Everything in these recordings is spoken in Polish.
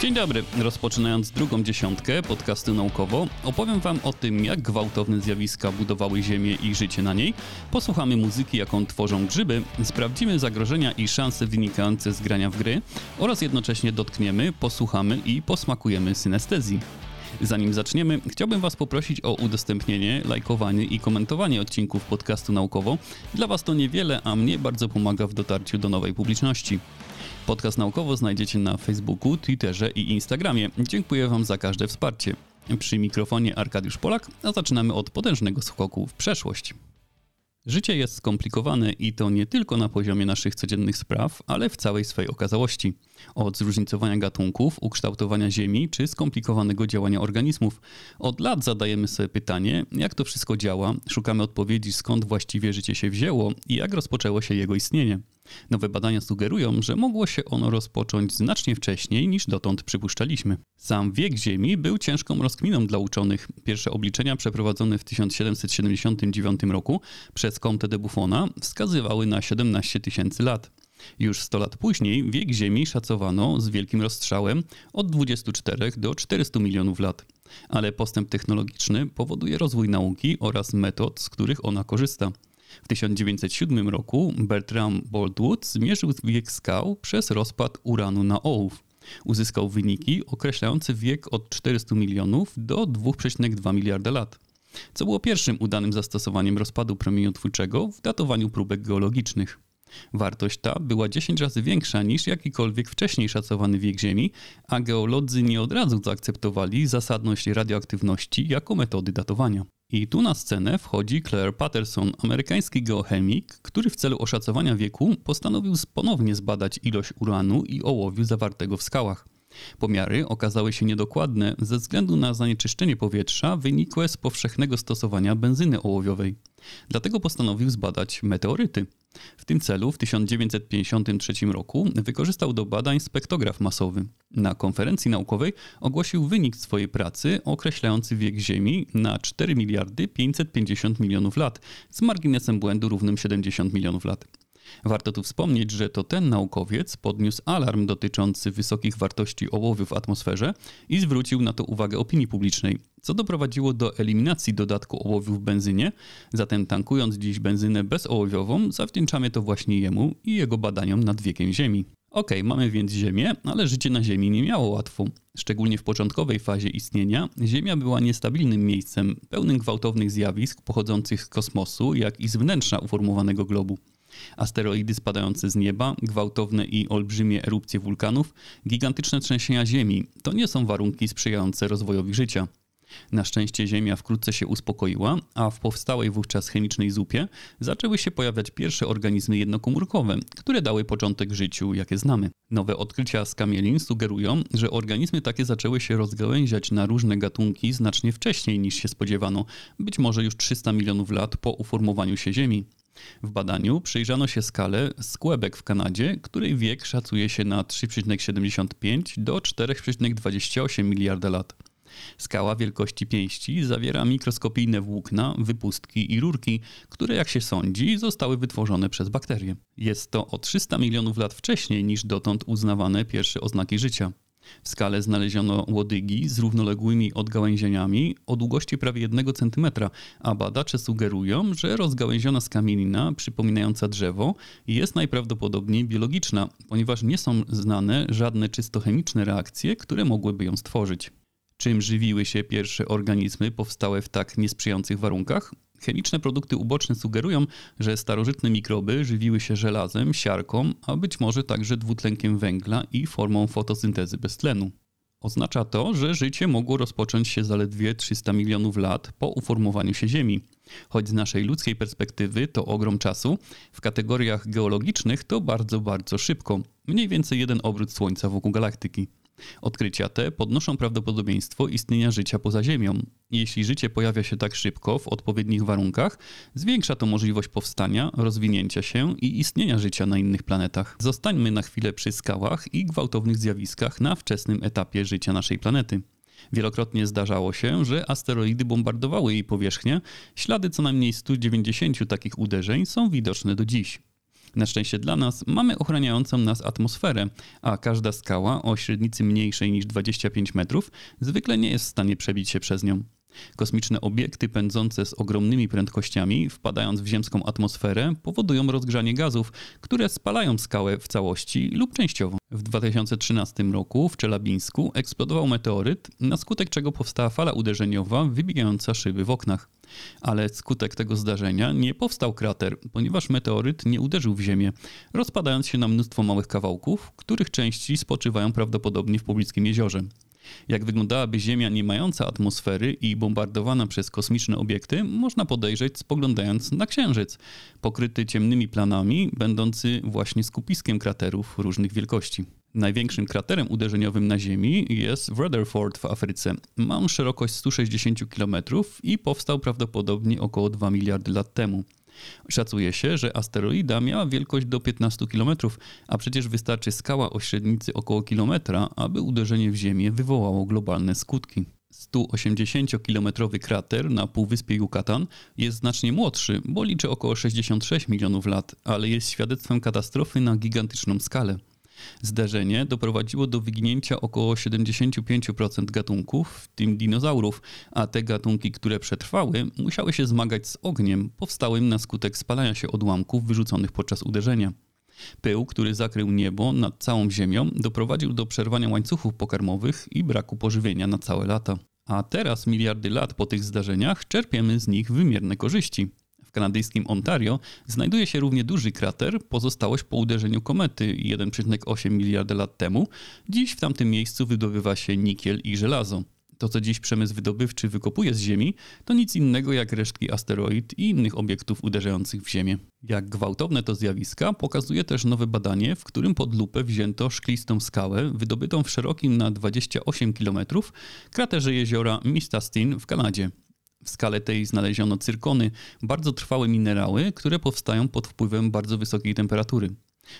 Dzień dobry. Rozpoczynając drugą dziesiątkę podcastu naukowo, opowiem Wam o tym, jak gwałtowne zjawiska budowały Ziemię i życie na niej. Posłuchamy muzyki, jaką tworzą grzyby, sprawdzimy zagrożenia i szanse wynikające z grania w gry oraz jednocześnie dotkniemy, posłuchamy i posmakujemy synestezji. Zanim zaczniemy, chciałbym Was poprosić o udostępnienie, lajkowanie i komentowanie odcinków podcastu naukowo. Dla Was to niewiele, a mnie bardzo pomaga w dotarciu do nowej publiczności. Podcast naukowo znajdziecie na Facebooku, Twitterze i Instagramie. Dziękuję Wam za każde wsparcie. Przy mikrofonie Arkadiusz Polak, a zaczynamy od potężnego skoku w przeszłość. Życie jest skomplikowane i to nie tylko na poziomie naszych codziennych spraw, ale w całej swej okazałości. Od zróżnicowania gatunków, ukształtowania Ziemi czy skomplikowanego działania organizmów. Od lat zadajemy sobie pytanie, jak to wszystko działa, szukamy odpowiedzi skąd właściwie życie się wzięło i jak rozpoczęło się jego istnienie. Nowe badania sugerują, że mogło się ono rozpocząć znacznie wcześniej niż dotąd przypuszczaliśmy. Sam wiek Ziemi był ciężką rozkminą dla uczonych. Pierwsze obliczenia przeprowadzone w 1779 roku przez Comte de Buffona wskazywały na 17 tysięcy lat. Już 100 lat później wiek Ziemi szacowano z wielkim rozstrzałem od 24 do 400 milionów lat. Ale postęp technologiczny powoduje rozwój nauki oraz metod, z których ona korzysta. W 1907 roku Bertram Boltwood zmierzył wiek skał przez rozpad uranu na ołów. Uzyskał wyniki określające wiek od 400 milionów do 2,2 miliarda lat, co było pierwszym udanym zastosowaniem rozpadu promieniotwórczego w datowaniu próbek geologicznych. Wartość ta była 10 razy większa niż jakikolwiek wcześniej szacowany wiek Ziemi, a geolodzy nie od razu zaakceptowali zasadność radioaktywności jako metody datowania. I tu na scenę wchodzi Claire Patterson, amerykański geochemik, który w celu oszacowania wieku postanowił ponownie zbadać ilość uranu i ołowiu zawartego w skałach. Pomiary okazały się niedokładne ze względu na zanieczyszczenie powietrza wynikłe z powszechnego stosowania benzyny ołowiowej. Dlatego postanowił zbadać meteoryty. W tym celu w 1953 roku wykorzystał do badań spektrograf masowy. Na konferencji naukowej ogłosił wynik swojej pracy określający wiek Ziemi na 4 miliardy 550 milionów lat z marginesem błędu równym 70 milionów lat. Warto tu wspomnieć, że to ten naukowiec podniósł alarm dotyczący wysokich wartości ołowiu w atmosferze i zwrócił na to uwagę opinii publicznej, co doprowadziło do eliminacji dodatku ołowiu w benzynie. Zatem tankując dziś benzynę bezołowiową, zawdzięczamy to właśnie jemu i jego badaniom nad wiekiem Ziemi. Ok, mamy więc Ziemię, ale życie na Ziemi nie miało łatwo. Szczególnie w początkowej fazie istnienia, Ziemia była niestabilnym miejscem, pełnym gwałtownych zjawisk pochodzących z kosmosu, jak i z wnętrza uformowanego globu asteroidy spadające z nieba, gwałtowne i olbrzymie erupcje wulkanów, gigantyczne trzęsienia Ziemi to nie są warunki sprzyjające rozwojowi życia. Na szczęście Ziemia wkrótce się uspokoiła, a w powstałej wówczas chemicznej zupie zaczęły się pojawiać pierwsze organizmy jednokomórkowe, które dały początek życiu, jakie znamy. Nowe odkrycia z kamielin sugerują, że organizmy takie zaczęły się rozgałęziać na różne gatunki znacznie wcześniej niż się spodziewano, być może już 300 milionów lat po uformowaniu się Ziemi. W badaniu przyjrzano się skalę skłebek w Kanadzie, której wiek szacuje się na 3,75 do 4,28 miliarda lat. Skała wielkości pięści zawiera mikroskopijne włókna, wypustki i rurki, które jak się sądzi zostały wytworzone przez bakterie. Jest to o 300 milionów lat wcześniej niż dotąd uznawane pierwsze oznaki życia. W skale znaleziono łodygi z równoległymi odgałęzieniami o długości prawie 1 cm, a badacze sugerują, że rozgałęziona skamielina przypominająca drzewo jest najprawdopodobniej biologiczna, ponieważ nie są znane żadne czysto chemiczne reakcje, które mogłyby ją stworzyć. Czym żywiły się pierwsze organizmy powstałe w tak niesprzyjających warunkach? Chemiczne produkty uboczne sugerują, że starożytne mikroby żywiły się żelazem, siarką, a być może także dwutlenkiem węgla i formą fotosyntezy bez tlenu. Oznacza to, że życie mogło rozpocząć się zaledwie 300 milionów lat po uformowaniu się Ziemi. Choć z naszej ludzkiej perspektywy to ogrom czasu, w kategoriach geologicznych to bardzo, bardzo szybko. Mniej więcej jeden obrót Słońca wokół galaktyki. Odkrycia te podnoszą prawdopodobieństwo istnienia życia poza Ziemią. Jeśli życie pojawia się tak szybko w odpowiednich warunkach, zwiększa to możliwość powstania, rozwinięcia się i istnienia życia na innych planetach. Zostańmy na chwilę przy skałach i gwałtownych zjawiskach na wczesnym etapie życia naszej planety. Wielokrotnie zdarzało się, że asteroidy bombardowały jej powierzchnię. Ślady co najmniej 190 takich uderzeń są widoczne do dziś. Na szczęście dla nas mamy ochraniającą nas atmosferę, a każda skała o średnicy mniejszej niż 25 metrów zwykle nie jest w stanie przebić się przez nią. Kosmiczne obiekty pędzące z ogromnymi prędkościami, wpadając w ziemską atmosferę, powodują rozgrzanie gazów, które spalają skałę w całości lub częściowo. W 2013 roku w Czelabińsku eksplodował meteoryt, na skutek czego powstała fala uderzeniowa wybijająca szyby w oknach. Ale skutek tego zdarzenia nie powstał krater, ponieważ meteoryt nie uderzył w ziemię, rozpadając się na mnóstwo małych kawałków, których części spoczywają prawdopodobnie w pobliskim jeziorze. Jak wyglądałaby Ziemia nie mająca atmosfery i bombardowana przez kosmiczne obiekty, można podejrzeć spoglądając na Księżyc, pokryty ciemnymi planami, będący właśnie skupiskiem kraterów różnych wielkości. Największym kraterem uderzeniowym na Ziemi jest Rutherford w Afryce. Ma on szerokość 160 km i powstał prawdopodobnie około 2 miliardy lat temu. Szacuje się, że asteroida miała wielkość do 15 km, a przecież wystarczy skała o średnicy około kilometra, aby uderzenie w Ziemię wywołało globalne skutki. 180-kilometrowy krater na półwyspie Yucatan jest znacznie młodszy, bo liczy około 66 milionów lat, ale jest świadectwem katastrofy na gigantyczną skalę. Zdarzenie doprowadziło do wyginięcia około 75% gatunków, w tym dinozaurów, a te gatunki, które przetrwały, musiały się zmagać z ogniem powstałym na skutek spalania się odłamków wyrzuconych podczas uderzenia. Pył, który zakrył niebo nad całą Ziemią, doprowadził do przerwania łańcuchów pokarmowych i braku pożywienia na całe lata. A teraz, miliardy lat po tych zdarzeniach, czerpiemy z nich wymierne korzyści. W kanadyjskim Ontario znajduje się równie duży krater, pozostałość po uderzeniu komety 1,8 miliarda lat temu. Dziś w tamtym miejscu wydobywa się nikiel i żelazo. To, co dziś przemysł wydobywczy wykopuje z Ziemi, to nic innego jak resztki asteroid i innych obiektów uderzających w Ziemię. Jak gwałtowne to zjawiska, pokazuje też nowe badanie, w którym pod lupę wzięto szklistą skałę wydobytą w szerokim na 28 km kraterze jeziora Mistastin w Kanadzie. W skale tej znaleziono cyrkony, bardzo trwałe minerały, które powstają pod wpływem bardzo wysokiej temperatury.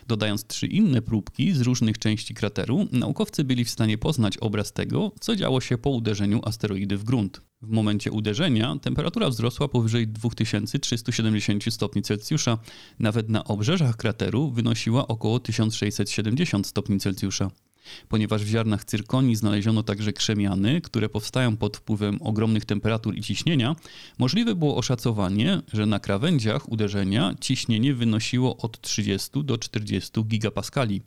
Dodając trzy inne próbki z różnych części krateru, naukowcy byli w stanie poznać obraz tego, co działo się po uderzeniu asteroidy w grunt. W momencie uderzenia temperatura wzrosła powyżej 2370 stopni Celsjusza, nawet na obrzeżach krateru wynosiła około 1670 stopni Celsjusza. Ponieważ w ziarnach cyrkonii znaleziono także krzemiany, które powstają pod wpływem ogromnych temperatur i ciśnienia, możliwe było oszacowanie, że na krawędziach uderzenia ciśnienie wynosiło od 30 do 40 gigapaskali.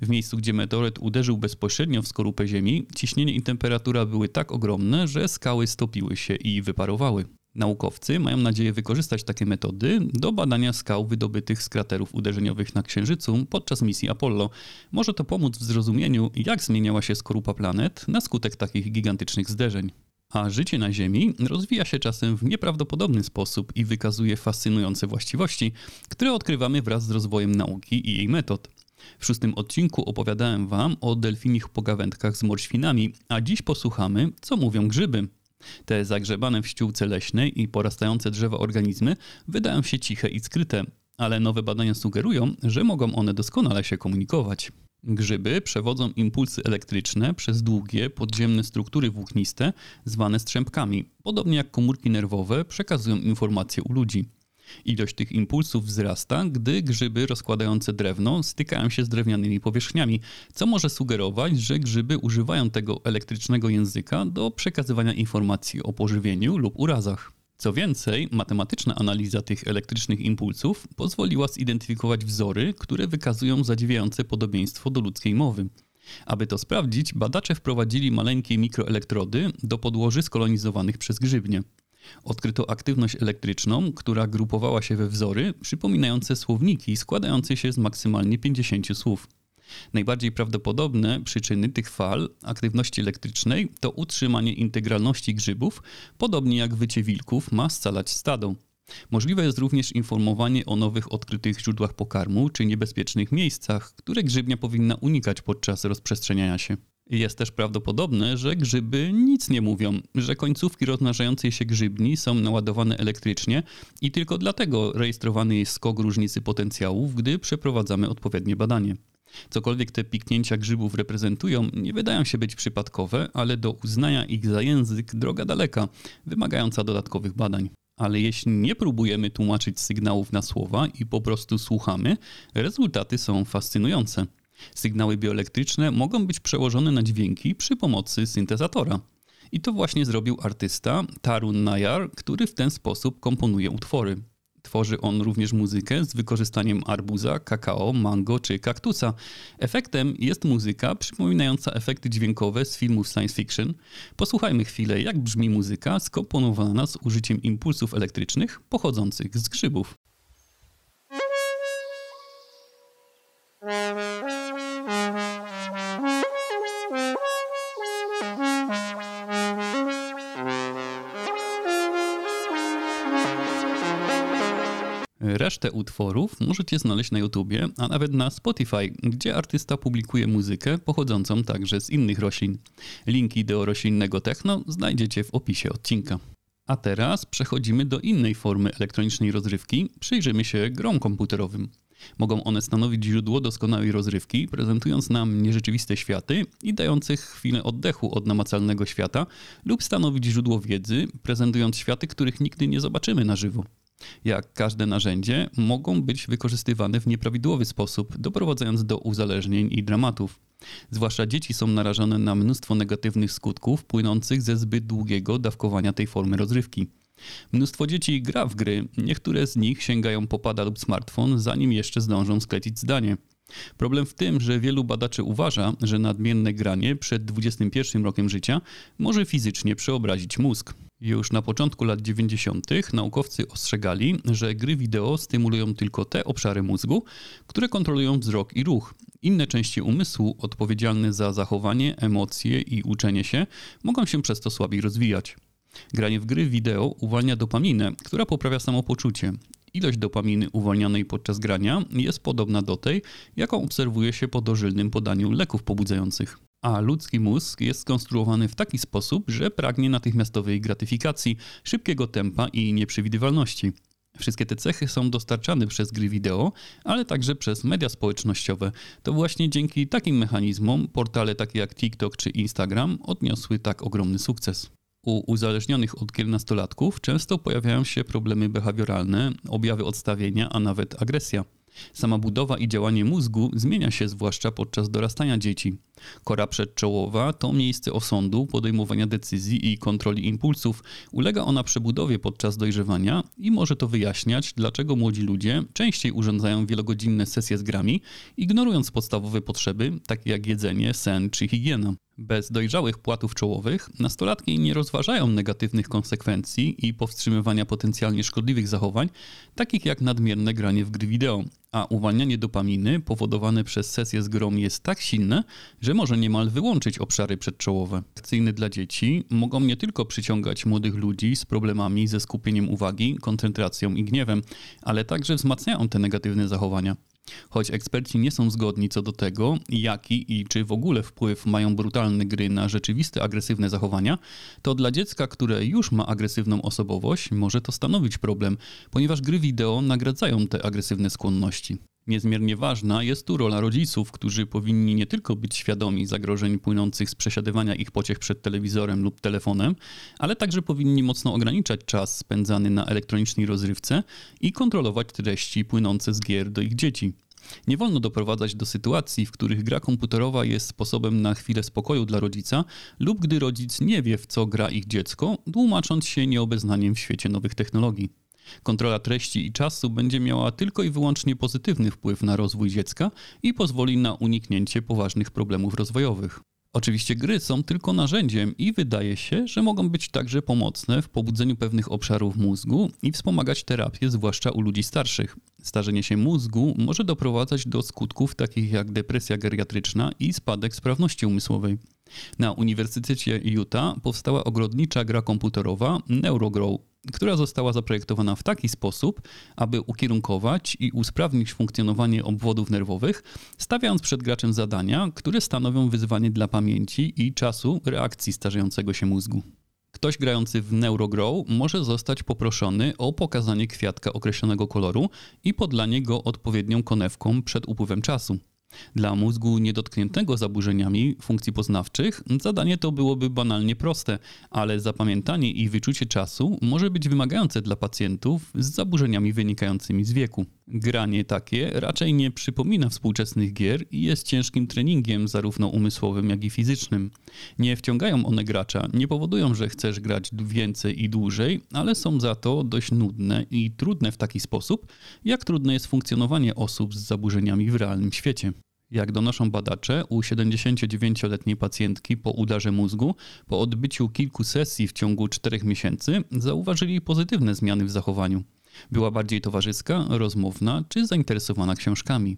W miejscu, gdzie meteoryt uderzył bezpośrednio w skorupę Ziemi, ciśnienie i temperatura były tak ogromne, że skały stopiły się i wyparowały. Naukowcy mają nadzieję wykorzystać takie metody do badania skał wydobytych z kraterów uderzeniowych na Księżycu podczas misji Apollo. Może to pomóc w zrozumieniu, jak zmieniała się skorupa planet na skutek takich gigantycznych zderzeń. A życie na Ziemi rozwija się czasem w nieprawdopodobny sposób i wykazuje fascynujące właściwości, które odkrywamy wraz z rozwojem nauki i jej metod. W szóstym odcinku opowiadałem Wam o delfinich pogawędkach z morświnami, a dziś posłuchamy, co mówią grzyby. Te zagrzebane w ściółce leśnej i porastające drzewa organizmy wydają się ciche i skryte, ale nowe badania sugerują, że mogą one doskonale się komunikować. Grzyby przewodzą impulsy elektryczne przez długie, podziemne struktury włókniste, zwane strzępkami, podobnie jak komórki nerwowe przekazują informacje u ludzi. Ilość tych impulsów wzrasta, gdy grzyby rozkładające drewno stykają się z drewnianymi powierzchniami, co może sugerować, że grzyby używają tego elektrycznego języka do przekazywania informacji o pożywieniu lub urazach. Co więcej, matematyczna analiza tych elektrycznych impulsów pozwoliła zidentyfikować wzory, które wykazują zadziwiające podobieństwo do ludzkiej mowy. Aby to sprawdzić, badacze wprowadzili maleńkie mikroelektrody do podłoży skolonizowanych przez grzybnie. Odkryto aktywność elektryczną, która grupowała się we wzory przypominające słowniki składające się z maksymalnie 50 słów. Najbardziej prawdopodobne przyczyny tych fal aktywności elektrycznej to utrzymanie integralności grzybów, podobnie jak wycie wilków ma scalać stado. Możliwe jest również informowanie o nowych odkrytych źródłach pokarmu czy niebezpiecznych miejscach, które grzybnia powinna unikać podczas rozprzestrzeniania się. Jest też prawdopodobne, że grzyby nic nie mówią, że końcówki rozmnażającej się grzybni są naładowane elektrycznie i tylko dlatego rejestrowany jest skok różnicy potencjałów, gdy przeprowadzamy odpowiednie badanie. Cokolwiek te piknięcia grzybów reprezentują, nie wydają się być przypadkowe, ale do uznania ich za język droga daleka, wymagająca dodatkowych badań. Ale jeśli nie próbujemy tłumaczyć sygnałów na słowa i po prostu słuchamy, rezultaty są fascynujące. Sygnały bioelektryczne mogą być przełożone na dźwięki przy pomocy syntezatora. I to właśnie zrobił artysta Tarun Nayar, który w ten sposób komponuje utwory. Tworzy on również muzykę z wykorzystaniem arbuza, kakao, mango czy kaktusa. Efektem jest muzyka przypominająca efekty dźwiękowe z filmów science fiction. Posłuchajmy chwilę, jak brzmi muzyka skomponowana z użyciem impulsów elektrycznych pochodzących z grzybów. Resztę utworów możecie znaleźć na YouTubie, a nawet na Spotify, gdzie artysta publikuje muzykę pochodzącą także z innych roślin. Linki do roślinnego techno znajdziecie w opisie odcinka. A teraz przechodzimy do innej formy elektronicznej rozrywki. Przyjrzymy się grom komputerowym. Mogą one stanowić źródło doskonałej rozrywki, prezentując nam nierzeczywiste światy i dających chwilę oddechu od namacalnego świata, lub stanowić źródło wiedzy, prezentując światy, których nigdy nie zobaczymy na żywo jak każde narzędzie, mogą być wykorzystywane w nieprawidłowy sposób, doprowadzając do uzależnień i dramatów. Zwłaszcza dzieci są narażone na mnóstwo negatywnych skutków płynących ze zbyt długiego dawkowania tej formy rozrywki. Mnóstwo dzieci gra w gry, niektóre z nich sięgają po pada lub smartfon, zanim jeszcze zdążą sklecić zdanie. Problem w tym, że wielu badaczy uważa, że nadmienne granie przed 21 rokiem życia może fizycznie przeobrazić mózg. Już na początku lat 90. naukowcy ostrzegali, że gry wideo stymulują tylko te obszary mózgu, które kontrolują wzrok i ruch. Inne części umysłu, odpowiedzialne za zachowanie, emocje i uczenie się, mogą się przez to słabiej rozwijać. Granie w gry wideo uwalnia dopaminę, która poprawia samopoczucie. Ilość dopaminy uwalnianej podczas grania jest podobna do tej, jaką obserwuje się po dożylnym podaniu leków pobudzających a ludzki mózg jest skonstruowany w taki sposób, że pragnie natychmiastowej gratyfikacji, szybkiego tempa i nieprzewidywalności. Wszystkie te cechy są dostarczane przez gry wideo, ale także przez media społecznościowe. To właśnie dzięki takim mechanizmom portale takie jak TikTok czy Instagram odniosły tak ogromny sukces. U uzależnionych od gier nastolatków często pojawiają się problemy behawioralne, objawy odstawienia, a nawet agresja. Sama budowa i działanie mózgu zmienia się zwłaszcza podczas dorastania dzieci. Kora przedczołowa to miejsce osądu, podejmowania decyzji i kontroli impulsów. Ulega ona przebudowie podczas dojrzewania i może to wyjaśniać, dlaczego młodzi ludzie częściej urządzają wielogodzinne sesje z grami, ignorując podstawowe potrzeby, takie jak jedzenie, sen czy higiena. Bez dojrzałych płatów czołowych nastolatki nie rozważają negatywnych konsekwencji i powstrzymywania potencjalnie szkodliwych zachowań, takich jak nadmierne granie w gry wideo, a uwalnianie dopaminy powodowane przez sesję z grą jest tak silne, że może niemal wyłączyć obszary przedczołowe. Akcyjne dla dzieci mogą nie tylko przyciągać młodych ludzi z problemami ze skupieniem uwagi, koncentracją i gniewem, ale także wzmacniają te negatywne zachowania. Choć eksperci nie są zgodni co do tego, jaki i czy w ogóle wpływ mają brutalne gry na rzeczywiste agresywne zachowania, to dla dziecka, które już ma agresywną osobowość, może to stanowić problem, ponieważ gry wideo nagradzają te agresywne skłonności. Niezmiernie ważna jest tu rola rodziców, którzy powinni nie tylko być świadomi zagrożeń płynących z przesiadywania ich pociech przed telewizorem lub telefonem, ale także powinni mocno ograniczać czas spędzany na elektronicznej rozrywce i kontrolować treści płynące z gier do ich dzieci. Nie wolno doprowadzać do sytuacji, w których gra komputerowa jest sposobem na chwilę spokoju dla rodzica, lub gdy rodzic nie wie, w co gra ich dziecko, tłumacząc się nieobeznaniem w świecie nowych technologii. Kontrola treści i czasu będzie miała tylko i wyłącznie pozytywny wpływ na rozwój dziecka i pozwoli na uniknięcie poważnych problemów rozwojowych. Oczywiście gry są tylko narzędziem i wydaje się, że mogą być także pomocne w pobudzeniu pewnych obszarów mózgu i wspomagać terapię, zwłaszcza u ludzi starszych. Starzenie się mózgu może doprowadzać do skutków takich jak depresja geriatryczna i spadek sprawności umysłowej. Na Uniwersytecie Utah powstała ogrodnicza gra komputerowa NeuroGrow, która została zaprojektowana w taki sposób, aby ukierunkować i usprawnić funkcjonowanie obwodów nerwowych, stawiając przed graczem zadania, które stanowią wyzwanie dla pamięci i czasu reakcji starzejącego się mózgu. Ktoś grający w NeuroGrow może zostać poproszony o pokazanie kwiatka określonego koloru i podlanie go odpowiednią konewką przed upływem czasu. Dla mózgu niedotkniętego zaburzeniami funkcji poznawczych zadanie to byłoby banalnie proste, ale zapamiętanie i wyczucie czasu może być wymagające dla pacjentów z zaburzeniami wynikającymi z wieku. Granie takie raczej nie przypomina współczesnych gier i jest ciężkim treningiem zarówno umysłowym, jak i fizycznym. Nie wciągają one gracza, nie powodują, że chcesz grać więcej i dłużej, ale są za to dość nudne i trudne w taki sposób, jak trudne jest funkcjonowanie osób z zaburzeniami w realnym świecie. Jak donoszą badacze, u 79-letniej pacjentki po udarze mózgu, po odbyciu kilku sesji w ciągu 4 miesięcy, zauważyli pozytywne zmiany w zachowaniu. Była bardziej towarzyska, rozmowna czy zainteresowana książkami.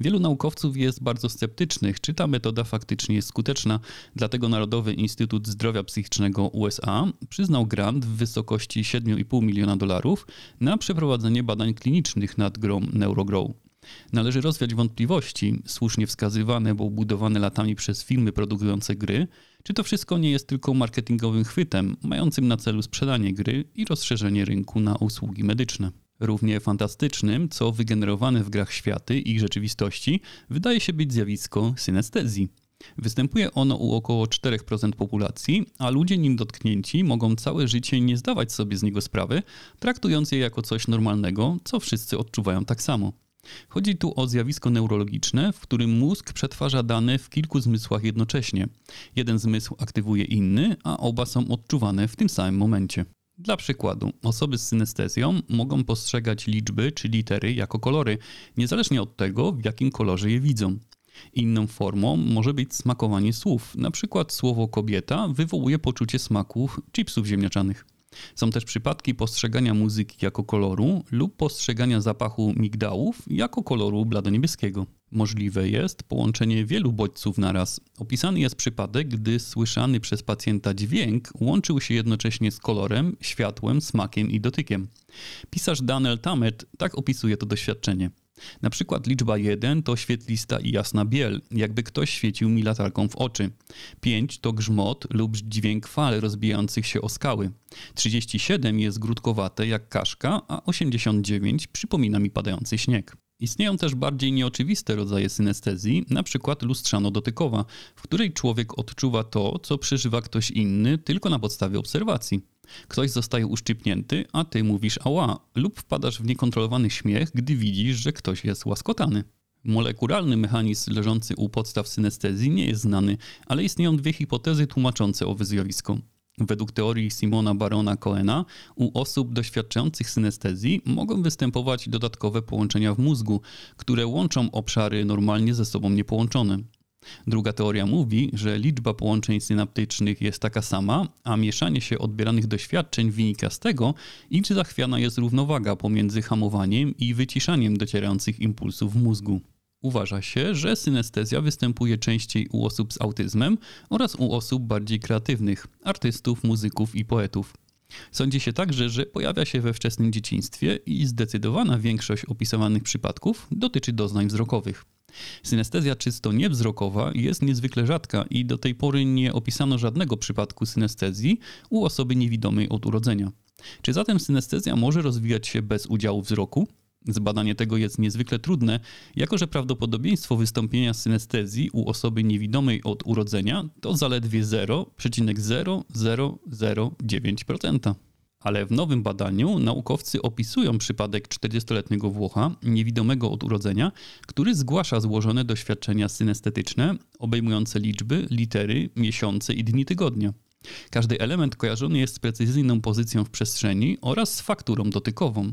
Wielu naukowców jest bardzo sceptycznych, czy ta metoda faktycznie jest skuteczna, dlatego Narodowy Instytut Zdrowia Psychicznego USA przyznał grant w wysokości 7,5 miliona dolarów na przeprowadzenie badań klinicznych nad grą NeuroGrow. Należy rozwiać wątpliwości, słusznie wskazywane, bo budowane latami przez firmy produkujące gry, czy to wszystko nie jest tylko marketingowym chwytem, mającym na celu sprzedanie gry i rozszerzenie rynku na usługi medyczne. Równie fantastycznym, co wygenerowane w grach światy i rzeczywistości, wydaje się być zjawisko synestezji. Występuje ono u około 4% populacji, a ludzie nim dotknięci mogą całe życie nie zdawać sobie z niego sprawy, traktując je jako coś normalnego, co wszyscy odczuwają tak samo. Chodzi tu o zjawisko neurologiczne, w którym mózg przetwarza dane w kilku zmysłach jednocześnie. Jeden zmysł aktywuje inny, a oba są odczuwane w tym samym momencie. Dla przykładu, osoby z synestezją mogą postrzegać liczby czy litery jako kolory, niezależnie od tego, w jakim kolorze je widzą. Inną formą może być smakowanie słów. Na przykład słowo kobieta wywołuje poczucie smaku chipsów ziemniaczanych. Są też przypadki postrzegania muzyki jako koloru lub postrzegania zapachu migdałów jako koloru bladoniebieskiego. Możliwe jest połączenie wielu bodźców naraz. Opisany jest przypadek, gdy słyszany przez pacjenta dźwięk łączył się jednocześnie z kolorem, światłem, smakiem i dotykiem. Pisarz Daniel Tammet tak opisuje to doświadczenie. Na przykład liczba 1 to świetlista i jasna biel, jakby ktoś świecił mi latarką w oczy. 5 to grzmot lub dźwięk fal rozbijających się o skały. 37 jest grudkowate jak kaszka, a 89 przypomina mi padający śnieg. Istnieją też bardziej nieoczywiste rodzaje synestezji, na przykład lustrzano-dotykowa, w której człowiek odczuwa to, co przeżywa ktoś inny tylko na podstawie obserwacji. Ktoś zostaje uszczypnięty, a ty mówisz ała, lub wpadasz w niekontrolowany śmiech, gdy widzisz, że ktoś jest łaskotany. Molekularny mechanizm leżący u podstaw synestezji nie jest znany, ale istnieją dwie hipotezy tłumaczące owe zjawisko. Według teorii Simona Barona Cohena u osób doświadczających synestezji mogą występować dodatkowe połączenia w mózgu, które łączą obszary normalnie ze sobą niepołączone. Druga teoria mówi, że liczba połączeń synaptycznych jest taka sama, a mieszanie się odbieranych doświadczeń wynika z tego, iż zachwiana jest równowaga pomiędzy hamowaniem i wyciszaniem docierających impulsów w mózgu. Uważa się, że synestezja występuje częściej u osób z autyzmem oraz u osób bardziej kreatywnych, artystów, muzyków i poetów. Sądzi się także, że pojawia się we wczesnym dzieciństwie i zdecydowana większość opisywanych przypadków dotyczy doznań wzrokowych. Synestezja czysto niewzrokowa jest niezwykle rzadka i do tej pory nie opisano żadnego przypadku synestezji u osoby niewidomej od urodzenia. Czy zatem synestezja może rozwijać się bez udziału wzroku? Zbadanie tego jest niezwykle trudne, jako że prawdopodobieństwo wystąpienia synestezji u osoby niewidomej od urodzenia to zaledwie 0,0009%. Ale w nowym badaniu naukowcy opisują przypadek 40-letniego Włocha, niewidomego od urodzenia, który zgłasza złożone doświadczenia synestetyczne obejmujące liczby, litery, miesiące i dni tygodnia. Każdy element kojarzony jest z precyzyjną pozycją w przestrzeni oraz z fakturą dotykową.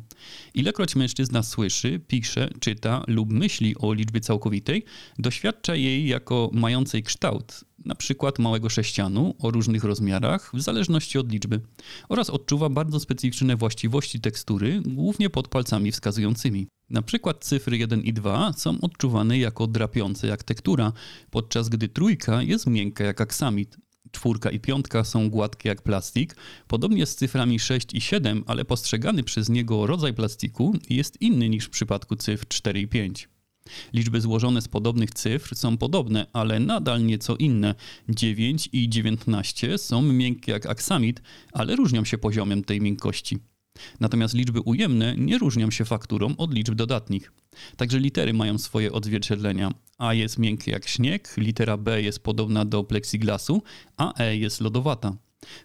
Ilekroć mężczyzna słyszy, pisze, czyta lub myśli o liczbie całkowitej, doświadcza jej jako mającej kształt, na przykład małego sześcianu o różnych rozmiarach w zależności od liczby oraz odczuwa bardzo specyficzne właściwości tekstury, głównie pod palcami wskazującymi. Na przykład cyfry 1 i 2 są odczuwane jako drapiące jak tektura, podczas gdy trójka jest miękka jak aksamit, czwórka i piątka są gładkie jak plastik, podobnie z cyframi 6 i 7, ale postrzegany przez niego rodzaj plastiku jest inny niż w przypadku cyfr 4 i 5. Liczby złożone z podobnych cyfr są podobne, ale nadal nieco inne. 9 i 19 są miękkie jak aksamit, ale różnią się poziomem tej miękkości. Natomiast liczby ujemne nie różnią się fakturą od liczb dodatnich. Także litery mają swoje odzwierciedlenia. A jest miękkie jak śnieg, litera B jest podobna do plexiglasu, a E jest lodowata.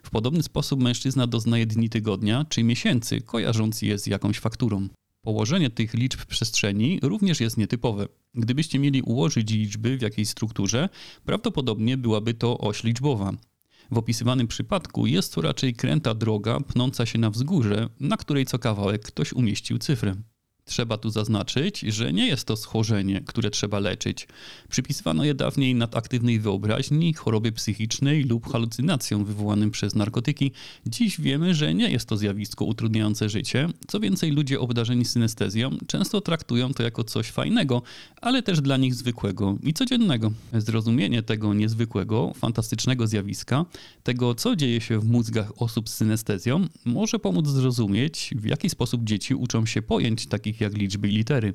W podobny sposób mężczyzna doznaje dni tygodnia czy miesięcy, kojarząc je z jakąś fakturą. Położenie tych liczb w przestrzeni również jest nietypowe. Gdybyście mieli ułożyć liczby w jakiejś strukturze, prawdopodobnie byłaby to oś liczbowa. W opisywanym przypadku jest to raczej kręta droga pnąca się na wzgórze, na której co kawałek ktoś umieścił cyfrę. Trzeba tu zaznaczyć, że nie jest to schorzenie, które trzeba leczyć. Przypisywano je dawniej nadaktywnej wyobraźni, chorobie psychicznej lub halucynacjom wywołanym przez narkotyki. Dziś wiemy, że nie jest to zjawisko utrudniające życie. Co więcej, ludzie obdarzeni synestezją często traktują to jako coś fajnego, ale też dla nich zwykłego i codziennego. Zrozumienie tego niezwykłego, fantastycznego zjawiska, tego co dzieje się w mózgach osób z synestezją, może pomóc zrozumieć, w jaki sposób dzieci uczą się pojęć takich takich jak liczby i litery.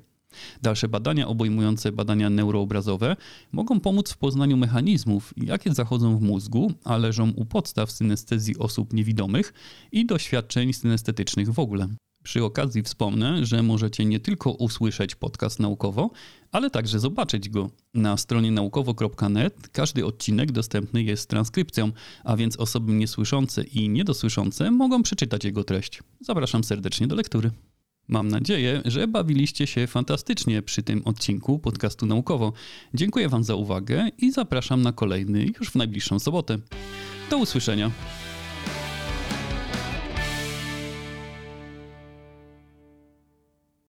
Dalsze badania obejmujące badania neuroobrazowe mogą pomóc w poznaniu mechanizmów, jakie zachodzą w mózgu, a leżą u podstaw synestezji osób niewidomych i doświadczeń synestetycznych w ogóle. Przy okazji wspomnę, że możecie nie tylko usłyszeć podcast naukowo, ale także zobaczyć go. Na stronie naukowo.net każdy odcinek dostępny jest transkrypcją, a więc osoby niesłyszące i niedosłyszące mogą przeczytać jego treść. Zapraszam serdecznie do lektury. Mam nadzieję, że bawiliście się fantastycznie przy tym odcinku podcastu naukowo. Dziękuję Wam za uwagę i zapraszam na kolejny już w najbliższą sobotę. Do usłyszenia.